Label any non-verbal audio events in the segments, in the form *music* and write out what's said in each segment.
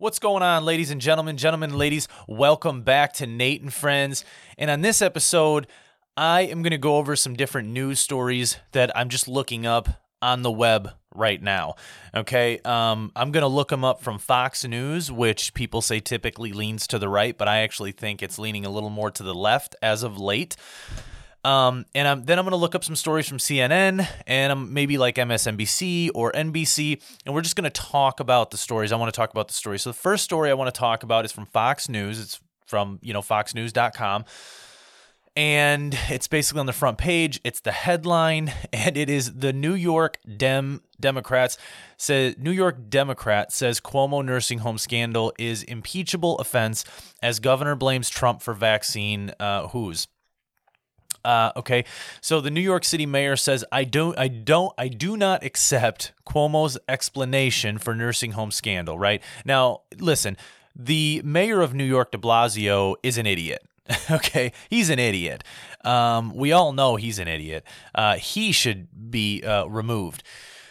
What's going on, ladies and gentlemen, gentlemen, and ladies? Welcome back to Nate and Friends. And on this episode, I am going to go over some different news stories that I'm just looking up on the web right now. Okay. Um, I'm going to look them up from Fox News, which people say typically leans to the right, but I actually think it's leaning a little more to the left as of late. Um, and I'm, then I'm going to look up some stories from CNN and um, maybe like MSNBC or NBC, and we're just going to talk about the stories. I want to talk about the stories. So the first story I want to talk about is from Fox News. It's from you know foxnews.com. And it's basically on the front page. It's the headline, *laughs* and it is the New York Dem Democrats says New York Democrat says Cuomo nursing home scandal is impeachable offense as governor blames Trump for vaccine uh, who's. Uh, okay, so the New York City mayor says, "I don't, I don't, I do not accept Cuomo's explanation for nursing home scandal." Right now, listen, the mayor of New York, De Blasio, is an idiot. *laughs* okay, he's an idiot. Um, we all know he's an idiot. Uh, he should be uh, removed.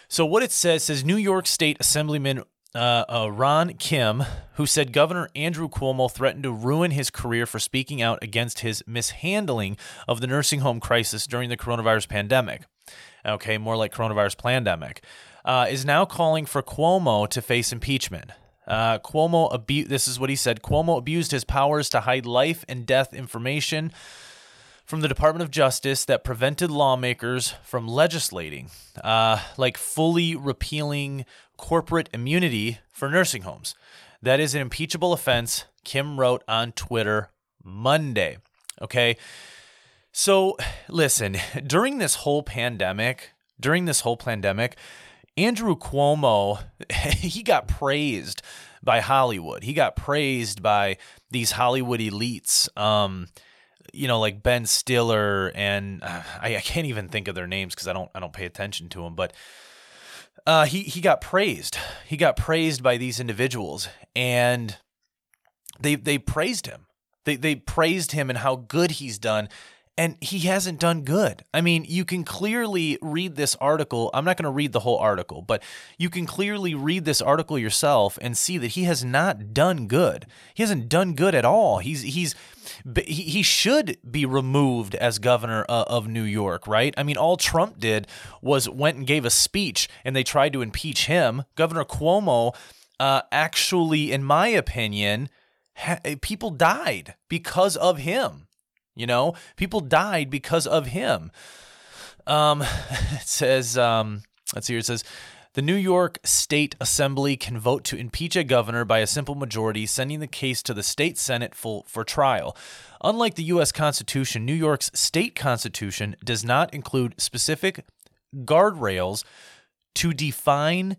So what it says says New York State Assemblyman uh, uh, Ron Kim, who said Governor Andrew Cuomo threatened to ruin his career for speaking out against his mishandling of the nursing home crisis during the coronavirus pandemic. Okay, more like coronavirus pandemic, uh, is now calling for Cuomo to face impeachment. Uh, Cuomo abu- This is what he said. Cuomo abused his powers to hide life and death information from the Department of Justice that prevented lawmakers from legislating, uh, like fully repealing corporate immunity for nursing homes. That is an impeachable offense, Kim wrote on Twitter Monday. Okay. So listen, during this whole pandemic, during this whole pandemic, Andrew Cuomo, *laughs* he got praised by Hollywood. He got praised by these Hollywood elites. Um, you know, like Ben Stiller and uh, I, I, can't even think of their names because I don't I don't pay attention to them. But uh, he he got praised. He got praised by these individuals, and they they praised him. They they praised him and how good he's done and he hasn't done good. I mean, you can clearly read this article. I'm not going to read the whole article, but you can clearly read this article yourself and see that he has not done good. He hasn't done good at all. He's he's he should be removed as governor uh, of New York, right? I mean, all Trump did was went and gave a speech and they tried to impeach him. Governor Cuomo uh, actually in my opinion, people died because of him you know, people died because of him. Um, *laughs* it says, um, let's see here. It says, the New York State Assembly can vote to impeach a governor by a simple majority, sending the case to the state Senate for, for trial. Unlike the U.S. Constitution, New York's state constitution does not include specific guardrails to define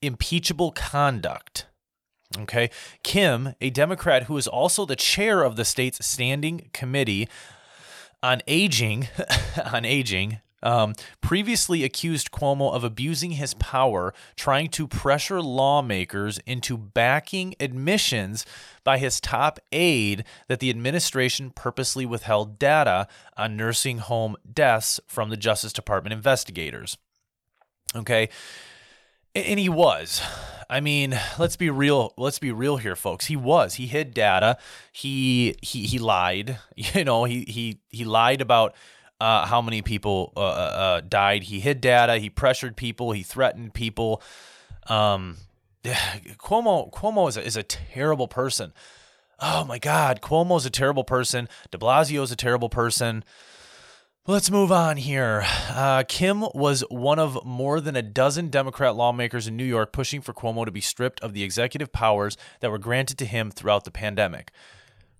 impeachable conduct. Okay. Kim, a Democrat who is also the chair of the state's standing committee on aging, *laughs* on aging, um, previously accused Cuomo of abusing his power, trying to pressure lawmakers into backing admissions by his top aide that the administration purposely withheld data on nursing home deaths from the Justice Department investigators. Okay. And he was. I mean, let's be real. Let's be real here, folks. He was. He hid data. He he he lied. *laughs* You know, he he he lied about uh, how many people uh, uh, uh died. He hid data. He pressured people. He threatened people. Um, *sighs* Cuomo Cuomo is a, is a terrible person. Oh my God, Cuomo is a terrible person. De Blasio is a terrible person. Let's move on here. Uh, Kim was one of more than a dozen Democrat lawmakers in New York pushing for Cuomo to be stripped of the executive powers that were granted to him throughout the pandemic.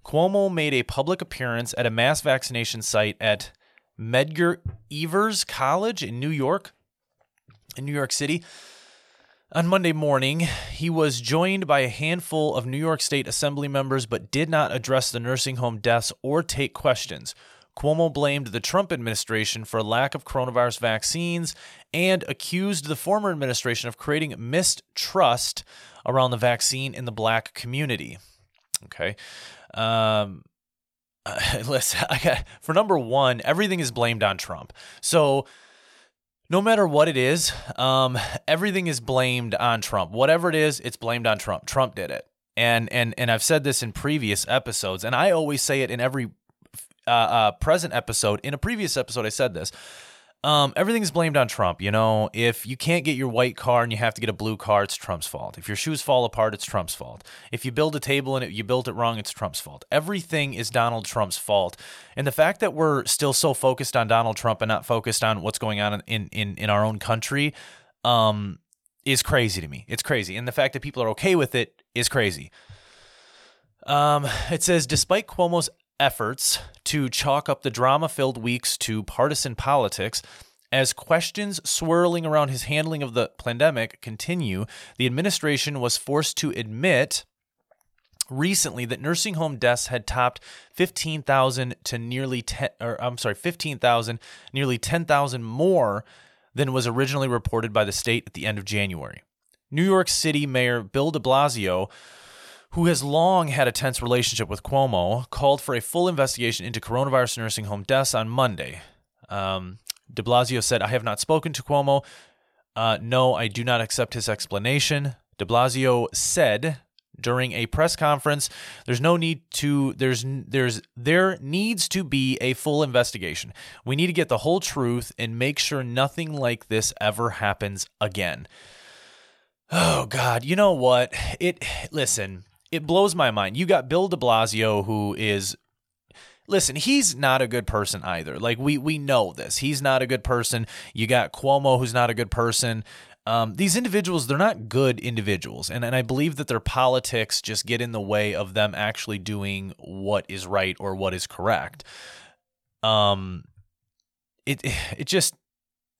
Cuomo made a public appearance at a mass vaccination site at Medgar Evers College in New York, in New York City. On Monday morning, he was joined by a handful of New York State Assembly members but did not address the nursing home deaths or take questions. Cuomo blamed the Trump administration for lack of coronavirus vaccines and accused the former administration of creating mistrust around the vaccine in the black community. Okay. Um, uh, *laughs* listen, got, for number one, everything is blamed on Trump. So, no matter what it is, um, everything is blamed on Trump. Whatever it is, it's blamed on Trump. Trump did it. and and and I've said this in previous episodes, and I always say it in every uh, uh, present episode. In a previous episode, I said this. Um, everything's blamed on Trump. You know, if you can't get your white car and you have to get a blue car, it's Trump's fault. If your shoes fall apart, it's Trump's fault. If you build a table and it, you built it wrong, it's Trump's fault. Everything is Donald Trump's fault. And the fact that we're still so focused on Donald Trump and not focused on what's going on in in, in our own country, um, is crazy to me. It's crazy. And the fact that people are okay with it is crazy. Um, it says, despite Cuomo's efforts to chalk up the drama filled weeks to partisan politics, as questions swirling around his handling of the pandemic continue, the administration was forced to admit recently that nursing home deaths had topped 15,000 to nearly 10 or I'm sorry 15,000 nearly 10,000 more than was originally reported by the state at the end of January. New York City Mayor Bill de Blasio, who has long had a tense relationship with Cuomo, called for a full investigation into coronavirus nursing home deaths on Monday. Um, de Blasio said, I have not spoken to Cuomo. Uh, no, I do not accept his explanation. De Blasio said during a press conference there's no need to there's there's there needs to be a full investigation we need to get the whole truth and make sure nothing like this ever happens again oh god you know what it listen it blows my mind you got bill de blasio who is listen, he's not a good person either. Like we we know this. He's not a good person. You got Cuomo who's not a good person um, these individuals they're not good individuals and, and i believe that their politics just get in the way of them actually doing what is right or what is correct um it *sighs* it just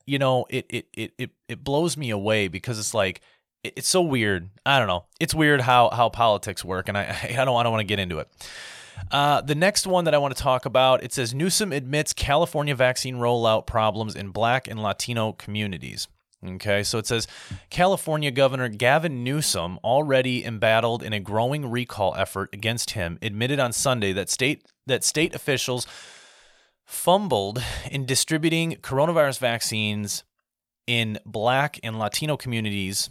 you know it it it it, it blows me away because it's like it's so weird i don't know it's weird how how politics work and i *laughs* i don't, I don't want to get into it uh, the next one that I want to talk about it says Newsom admits California vaccine rollout problems in Black and Latino communities. Okay, so it says California Governor Gavin Newsom, already embattled in a growing recall effort against him, admitted on Sunday that state that state officials fumbled in distributing coronavirus vaccines in Black and Latino communities.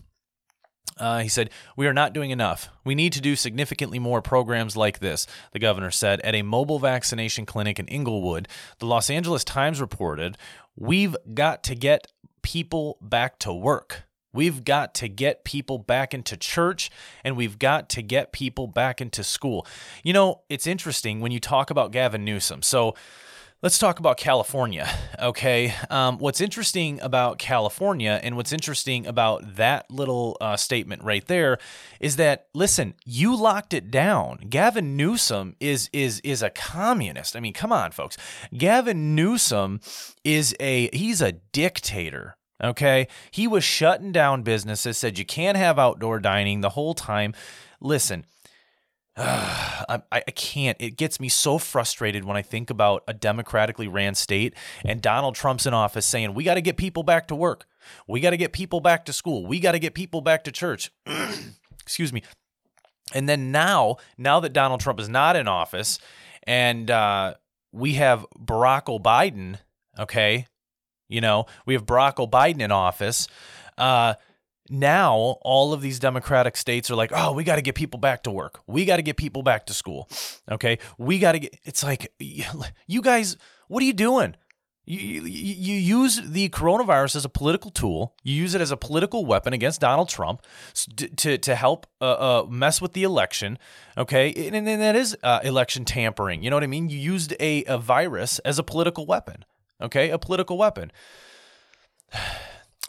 Uh, he said, We are not doing enough. We need to do significantly more programs like this, the governor said at a mobile vaccination clinic in Inglewood. The Los Angeles Times reported, We've got to get people back to work. We've got to get people back into church and we've got to get people back into school. You know, it's interesting when you talk about Gavin Newsom. So, Let's talk about California. Okay. Um, what's interesting about California and what's interesting about that little uh, statement right there is that listen, you locked it down. Gavin Newsom is is is a communist. I mean, come on, folks. Gavin Newsom is a he's a dictator. Okay. He was shutting down businesses, said you can't have outdoor dining the whole time. Listen, *sighs* I, I can't. It gets me so frustrated when I think about a democratically ran state and Donald Trump's in office saying, we got to get people back to work. We got to get people back to school. We got to get people back to church. *clears throat* Excuse me. And then now, now that Donald Trump is not in office and uh, we have Barack Biden, okay, you know, we have Barack Biden in office. Uh, now all of these democratic states are like oh we got to get people back to work we got to get people back to school okay we got to get it's like you guys what are you doing you, you, you use the coronavirus as a political tool. You use it as a political weapon against Donald Trump to, to, help uh, uh, mess with the election. Okay. And, and that is uh, election tampering. You know what I mean? You used a, a virus as a political weapon. Okay. A political weapon. *sighs*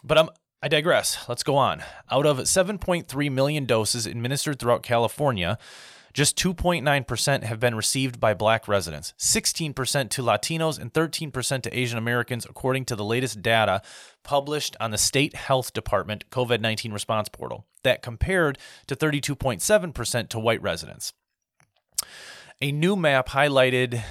But I'm I digress. Let's go on. Out of 7.3 million doses administered throughout California, just 2.9% have been received by black residents, 16% to Latinos, and 13% to Asian Americans, according to the latest data published on the State Health Department COVID 19 response portal. That compared to 32.7% to white residents. A new map highlighted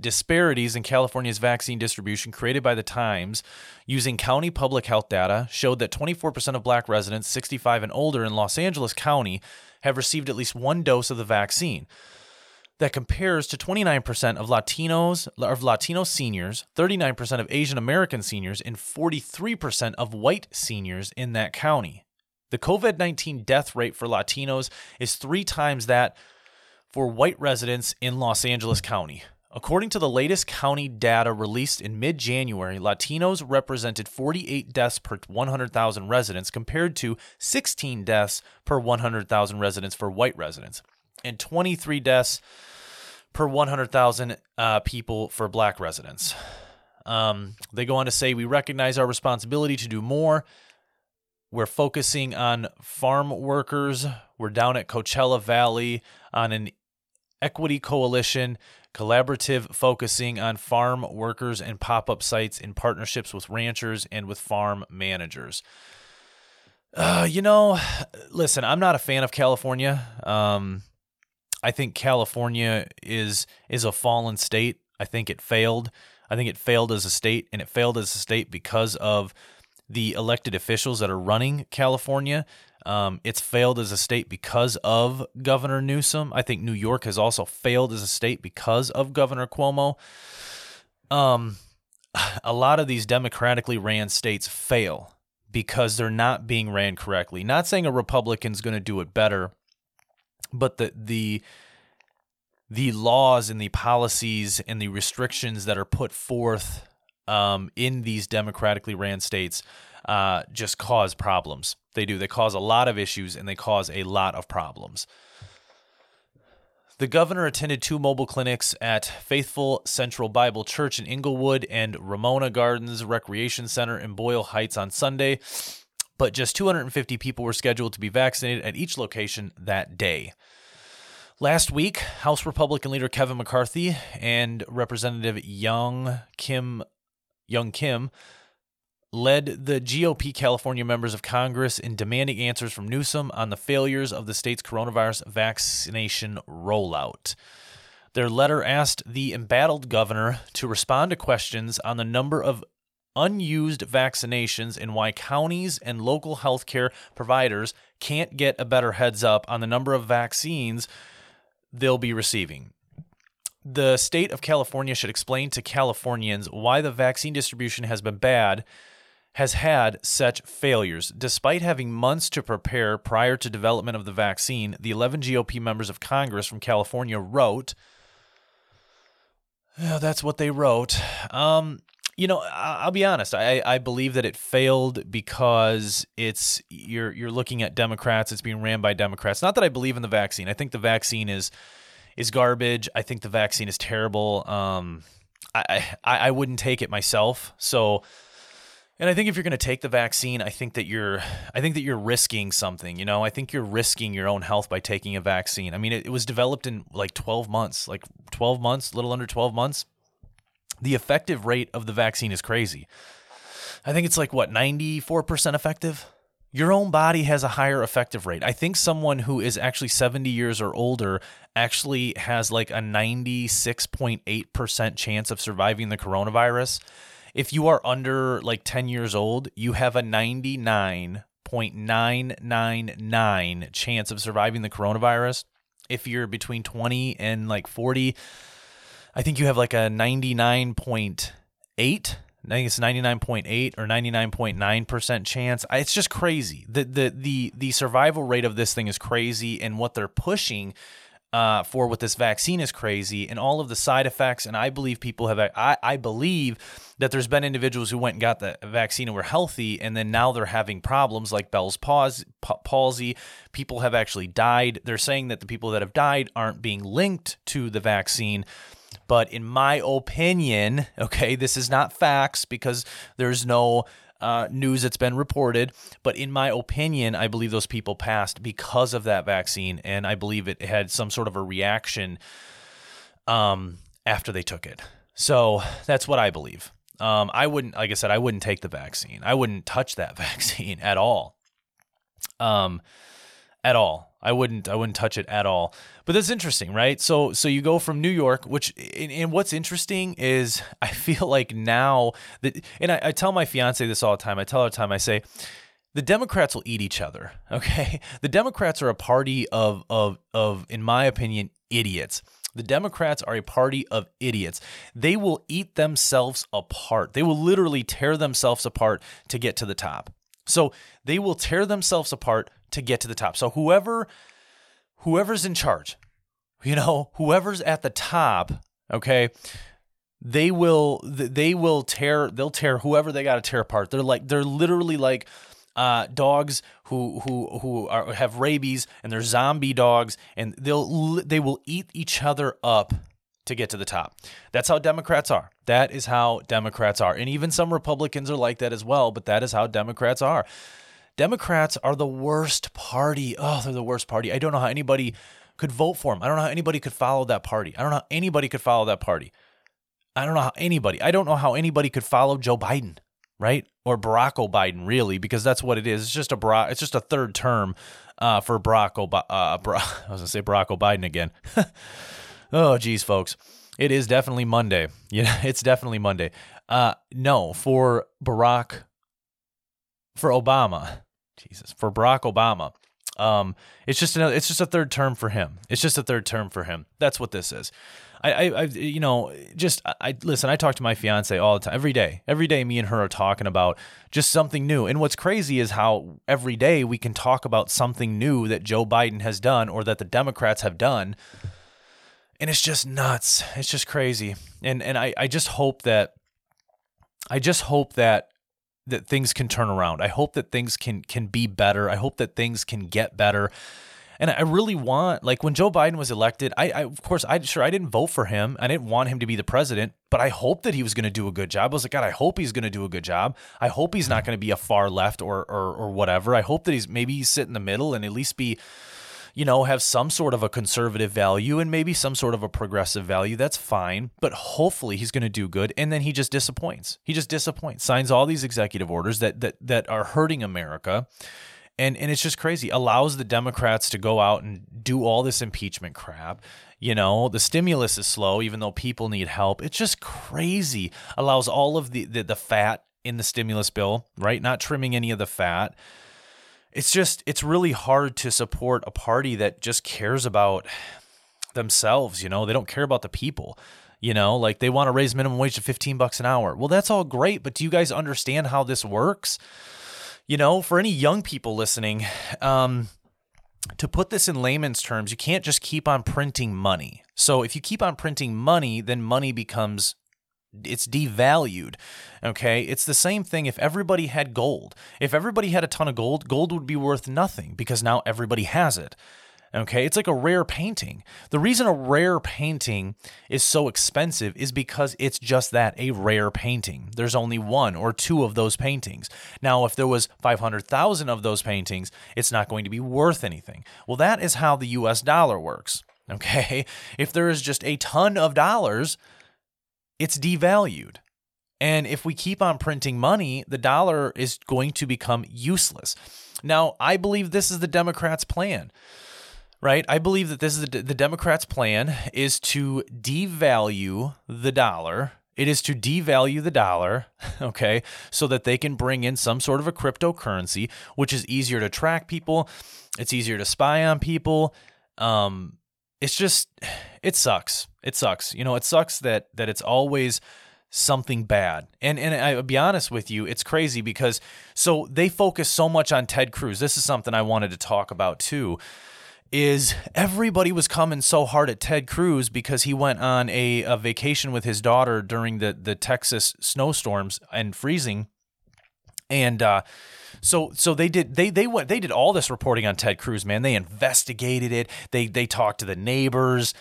disparities in California's vaccine distribution created by the Times using county public health data showed that 24% of black residents 65 and older in Los Angeles County have received at least one dose of the vaccine. That compares to 29% of Latinos of Latino seniors, 39% of Asian American seniors, and 43% of white seniors in that county. The COVID 19 death rate for Latinos is three times that for white residents in Los Angeles County. According to the latest county data released in mid January, Latinos represented 48 deaths per 100,000 residents compared to 16 deaths per 100,000 residents for white residents, and 23 deaths per 100,000 uh, people for black residents. Um, they go on to say, We recognize our responsibility to do more. We're focusing on farm workers. We're down at Coachella Valley on an equity coalition, collaborative focusing on farm workers and pop up sites in partnerships with ranchers and with farm managers. Uh, you know, listen, I'm not a fan of California. Um, I think California is is a fallen state. I think it failed. I think it failed as a state, and it failed as a state because of the elected officials that are running California. Um, it's failed as a state because of Governor Newsom. I think New York has also failed as a state because of Governor Cuomo. Um, *sighs* a lot of these democratically ran states fail because they're not being ran correctly. Not saying a Republican's going to do it better, but the the the laws and the policies and the restrictions that are put forth um, in these democratically ran states uh, just cause problems. They do. They cause a lot of issues and they cause a lot of problems. The governor attended two mobile clinics at Faithful Central Bible Church in Inglewood and Ramona Gardens Recreation Center in Boyle Heights on Sunday, but just 250 people were scheduled to be vaccinated at each location that day. Last week, House Republican leader Kevin McCarthy and Representative Young Kim Young Kim led the GOP California members of Congress in demanding answers from Newsom on the failures of the state's coronavirus vaccination rollout. Their letter asked the embattled governor to respond to questions on the number of unused vaccinations and why counties and local healthcare providers can't get a better heads up on the number of vaccines they'll be receiving. The state of California should explain to Californians why the vaccine distribution has been bad has had such failures. Despite having months to prepare prior to development of the vaccine, the 11 GOP members of Congress from California wrote, oh, that's what they wrote. Um, you know, I'll be honest. I, I believe that it failed because it's you're you're looking at Democrats. It's being ran by Democrats. Not that I believe in the vaccine. I think the vaccine is is garbage. I think the vaccine is terrible. Um, I I, I wouldn't take it myself. So and I think if you're going to take the vaccine, I think that you're I think that you're risking something, you know? I think you're risking your own health by taking a vaccine. I mean, it, it was developed in like 12 months, like 12 months, little under 12 months. The effective rate of the vaccine is crazy. I think it's like what, 94% effective? Your own body has a higher effective rate. I think someone who is actually 70 years or older actually has like a 96.8% chance of surviving the coronavirus if you are under like 10 years old, you have a 99.999 chance of surviving the coronavirus. If you're between 20 and like 40, I think you have like a 99.8 I think it's 99.8 or 99.9% chance. It's just crazy. The the the the survival rate of this thing is crazy and what they're pushing uh, for with this vaccine is crazy and all of the side effects. And I believe people have, I, I believe that there's been individuals who went and got the vaccine and were healthy, and then now they're having problems like Bell's palsy. People have actually died. They're saying that the people that have died aren't being linked to the vaccine. But in my opinion, okay, this is not facts because there's no uh, news that's been reported. But in my opinion, I believe those people passed because of that vaccine, and I believe it had some sort of a reaction um, after they took it. So that's what I believe. Um, I wouldn't, like I said, I wouldn't take the vaccine. I wouldn't touch that *laughs* vaccine at all. Um, at all. I wouldn't I wouldn't touch it at all. But that's interesting, right? So so you go from New York, which and, and what's interesting is *laughs* I feel like now that and I, I tell my fiance this all the time. I tell her the time, I say, the Democrats will eat each other. *laughs* Okay. The Democrats are a party of of of, in my opinion, idiots. The Democrats are a party of idiots. They will eat themselves apart. They will literally tear themselves apart to get to the top. So they will tear themselves apart to get to the top. So whoever whoever's in charge, you know, whoever's at the top, okay, they will they will tear they'll tear whoever they got to tear apart. They're like they're literally like uh, dogs who who who are, have rabies and they're zombie dogs and they'll they will eat each other up to get to the top. That's how Democrats are. That is how Democrats are. And even some Republicans are like that as well, but that is how Democrats are. Democrats are the worst party. Oh, they're the worst party. I don't know how anybody could vote for them. I don't know how anybody could follow that party. I don't know how anybody could follow that party. I don't know how anybody, I don't know how anybody could follow Joe Biden, right? Or Barack Biden, really, because that's what it is. It's just a Barack, it's just a third term uh, for Barack Obama. Uh, *laughs* I was gonna say Barack Biden again. *laughs* oh, geez, folks, it is definitely Monday. *laughs* Yeah, it's definitely Monday. Uh, no, for Barack, for Obama, Jesus, for Barack Obama. Um, it's just another, it's just a third term for him. It's just a third term for him. That's what this is. I, I, I, you know, just I listen. I talk to my fiance all the time, every day. Every day, me and her are talking about just something new. And what's crazy is how every day we can talk about something new that Joe Biden has done or that the Democrats have done, and it's just nuts. It's just crazy. And and I, I just hope that, I just hope that that things can turn around. I hope that things can can be better. I hope that things can get better. And I really want, like when Joe Biden was elected, I, I of course, I sure I didn't vote for him. I didn't want him to be the president, but I hope that he was going to do a good job. I was like, God, I hope he's going to do a good job. I hope he's not going to be a far left or, or or whatever. I hope that he's maybe he's sit in the middle and at least be you know, have some sort of a conservative value and maybe some sort of a progressive value. That's fine. But hopefully he's going to do good. And then he just disappoints. He just disappoints, signs all these executive orders that that that are hurting America and and it's just crazy allows the democrats to go out and do all this impeachment crap you know the stimulus is slow even though people need help it's just crazy allows all of the the, the fat in the stimulus bill right not trimming any of the fat it's just it's really hard to support a party that just cares about themselves you know? They don't care about the people you know? Like they want to raise minimum wage to 15 bucks an hour. Well that's all great but do you guys understand how this works? You know, for any young people listening, um, to put this in layman's terms, you can't just keep on printing money. So if you keep on printing money, then money becomes it's devalued. Okay? It's the same thing if everybody had gold. If everybody had a ton of gold, gold would be worth nothing because now everybody has it. Okay, it's like a rare painting. The reason a rare painting is so expensive is because it's just that a rare painting. There's only one or two of those paintings. Now, if there was 500,000 of those paintings, it's not going to be worth anything. Well, that is how the US dollar works. *laughs* Okay, if there is just a ton of dollars, it's devalued. And if we keep on printing money, the dollar is going to become useless. Now, I believe this is the Democrats' plan right? I believe that this is the, the Democrats' plan is to devalue the dollar. It is to devalue the dollar, *laughs* okay, so that they can bring in some sort of a cryptocurrency, which is easier to track people. It's easier to spy on people. Um, it's just, it sucks. It sucks. You know, it sucks that that it's always something bad. And and I'll be honest with you, it's crazy because so they focus so much on Ted Cruz. This is something I wanted to talk about too is everybody was coming so hard at Ted Cruz because he went on a, a vacation with his daughter during the, the Texas snowstorms and freezing. And uh, so so they did they they went they did all this reporting on Ted Cruz, man. They investigated it. They they talked to the neighbors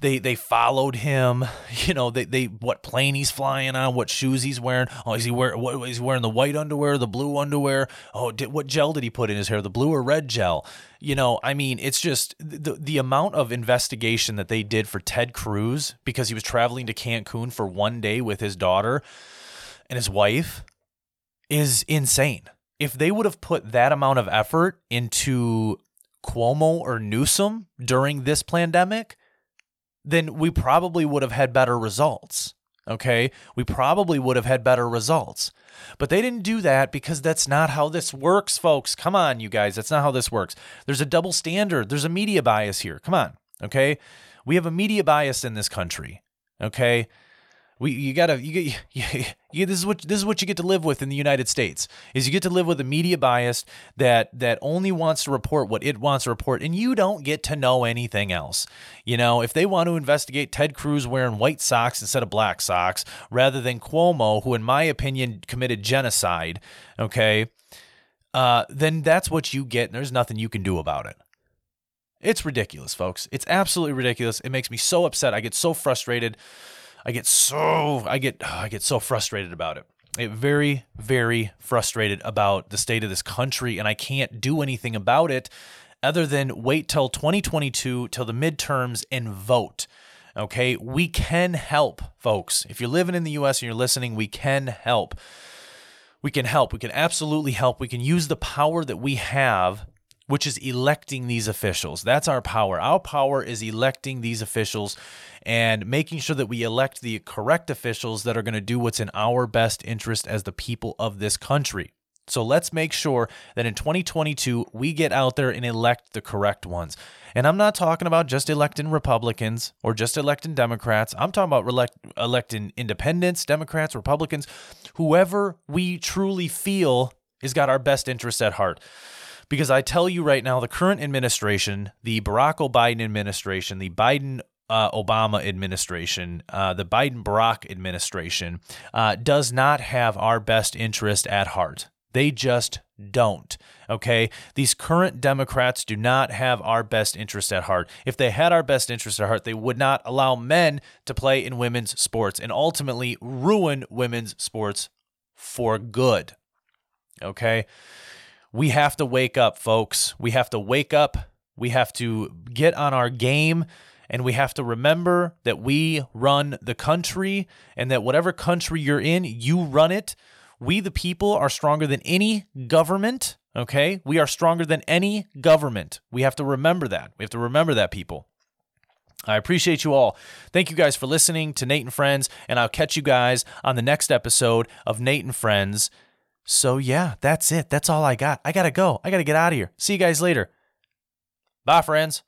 they they followed him. *laughs* You know, they they what plane he's flying on, what shoes he's wearing. Oh, is he wear what is he wearing the white underwear, the blue underwear? Oh, did, what gel did he put in his hair, the blue or red gel? You know, I mean, it's just the the amount of investigation that they did for Ted Cruz because he was traveling to Cancun for one day with his daughter and his wife is insane. If they would have put that amount of effort into Cuomo or Newsom during this pandemic, then we probably would have had better results. Okay. We probably would have had better results. But they didn't do that because that's not how this works, folks. Come on, you guys. That's not how this works. There's a double standard, there's a media bias here. Come on. Okay. We have a media bias in this country. Okay. We you gotta you get *laughs* you, you, this is what this is what you get to live with in the United States is you get to live with a media bias that that only wants to report what it wants to report and you don't get to know anything else. You know, if they want to investigate Ted Cruz wearing white socks instead of black socks rather than Cuomo, who in my opinion committed genocide, okay, uh, then that's what you get and there's nothing you can do about it. It's ridiculous, folks. It's absolutely ridiculous. It makes me so upset. I get so frustrated. I get so I get I get so frustrated about it. I get very very frustrated about the state of this country and I can't do anything about it other than wait till 2022 till the midterms and vote. Okay? We can help, folks. If you're living in the US and you're listening, we can help. We can help. We can absolutely help. We can use the power that we have which is electing these officials. That's our power. Our power is electing these officials and making sure that we elect the correct officials that are going to do what's in our best interest as the people of this country. So let's make sure that in 2022 we get out there and elect the correct ones. And I'm not talking about just electing Republicans or just electing Democrats. I'm talking about elect, electing independents, Democrats, Republicans, whoever we truly feel has got our best interests at heart. Because I tell you right now, the current administration, the Barack Obama administration, the Biden uh, Obama administration, uh, the Biden Barack administration, uh, does not have our best interest at heart. They just don't. Okay. These current Democrats do not have our best interest at heart. If they had our best interest at heart, they would not allow men to play in women's sports and ultimately ruin women's sports for good. Okay we have to wake up, folks. We have to wake up. We have to get on our game. And we have to remember that we run the country and that whatever country you're in, you run it. We, the people, are stronger than any government. Okay. We are stronger than any government. We have to remember that. We have to remember that, people. I appreciate you all. Thank you guys for listening to Nate and Friends, and I'll catch you guys on the next episode of Nate and Friends. So, yeah, that's it. That's all I got. I got to go. I got to get out of here. See you guys later. Bye, friends.